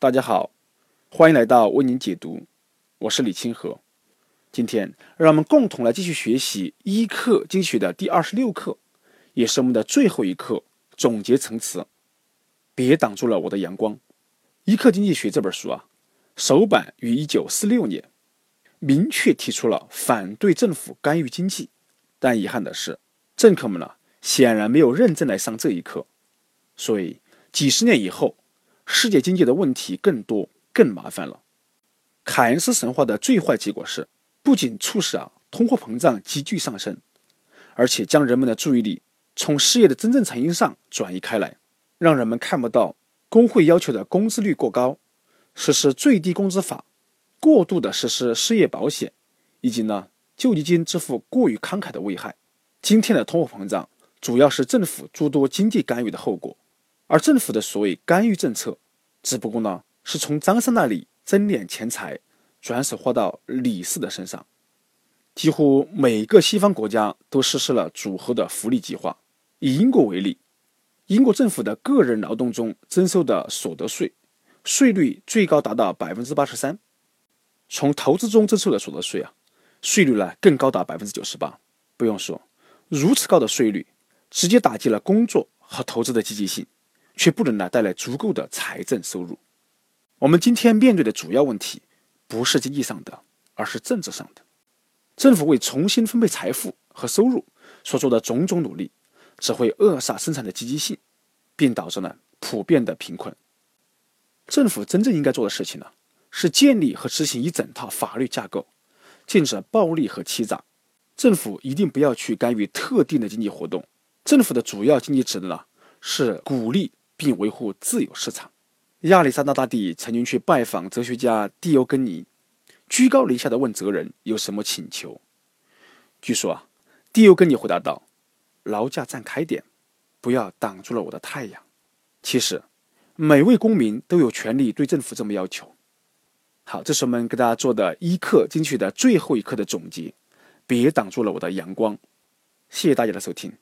大家好，欢迎来到为您解读，我是李清河。今天让我们共同来继续学习一课经济学的第二十六课，也是我们的最后一课总结层词。别挡住了我的阳光。一课经济学这本书啊，首版于一九四六年，明确提出了反对政府干预经济。但遗憾的是，政客们呢，显然没有认真来上这一课。所以几十年以后，世界经济的问题更多、更麻烦了。凯恩斯神话的最坏结果是，不仅促使啊通货膨胀急剧上升，而且将人们的注意力从失业的真正成因上转移开来，让人们看不到工会要求的工资率过高、实施最低工资法、过度的实施失业保险，以及呢救济金支付过于慷慨的危害。今天的通货膨胀主要是政府诸多经济干预的后果。而政府的所谓干预政策，只不过呢是从张三那里争敛钱财，转手花到李四的身上。几乎每个西方国家都实施了组合的福利计划。以英国为例，英国政府的个人劳动中征收的所得税，税率最高达到百分之八十三；从投资中征收的所得税啊，税率呢更高达百分之九十八。不用说，如此高的税率，直接打击了工作和投资的积极性。却不能呢带来足够的财政收入。我们今天面对的主要问题，不是经济上的，而是政治上的。政府为重新分配财富和收入所做的种种努力，只会扼杀生产的积极性，并导致呢普遍的贫困。政府真正应该做的事情呢，是建立和执行一整套法律架构，禁止暴力和欺诈。政府一定不要去干预特定的经济活动。政府的主要经济职能呢，是鼓励。并维护自由市场。亚历山大大帝曾经去拜访哲学家蒂欧根尼，居高临下的问哲人有什么请求。据说啊，蒂欧根尼回答道：“劳驾站开点，不要挡住了我的太阳。”其实，每位公民都有权利对政府这么要求。好，这是我们给大家做的一课进去的最后一课的总结。别挡住了我的阳光。谢谢大家的收听。